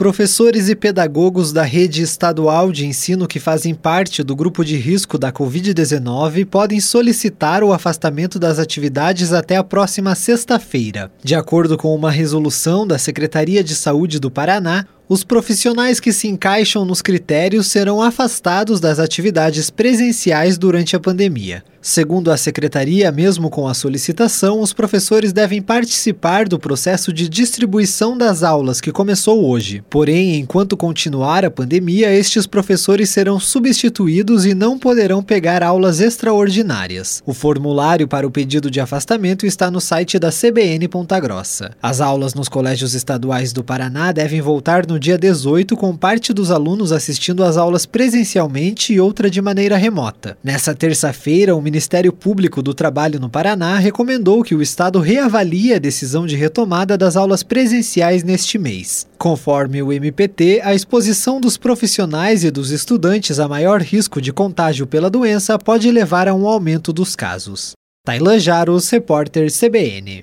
Professores e pedagogos da rede estadual de ensino que fazem parte do grupo de risco da Covid-19 podem solicitar o afastamento das atividades até a próxima sexta-feira. De acordo com uma resolução da Secretaria de Saúde do Paraná, os profissionais que se encaixam nos critérios serão afastados das atividades presenciais durante a pandemia. Segundo a secretaria, mesmo com a solicitação, os professores devem participar do processo de distribuição das aulas que começou hoje. Porém, enquanto continuar a pandemia, estes professores serão substituídos e não poderão pegar aulas extraordinárias. O formulário para o pedido de afastamento está no site da CBN Ponta Grossa. As aulas nos colégios estaduais do Paraná devem voltar no dia 18, com parte dos alunos assistindo às aulas presencialmente e outra de maneira remota. Nessa terça-feira, o Ministério Público do Trabalho no Paraná recomendou que o Estado reavalie a decisão de retomada das aulas presenciais neste mês. Conforme o MPT, a exposição dos profissionais e dos estudantes a maior risco de contágio pela doença pode levar a um aumento dos casos. Tailan Jaros, repórter CBN.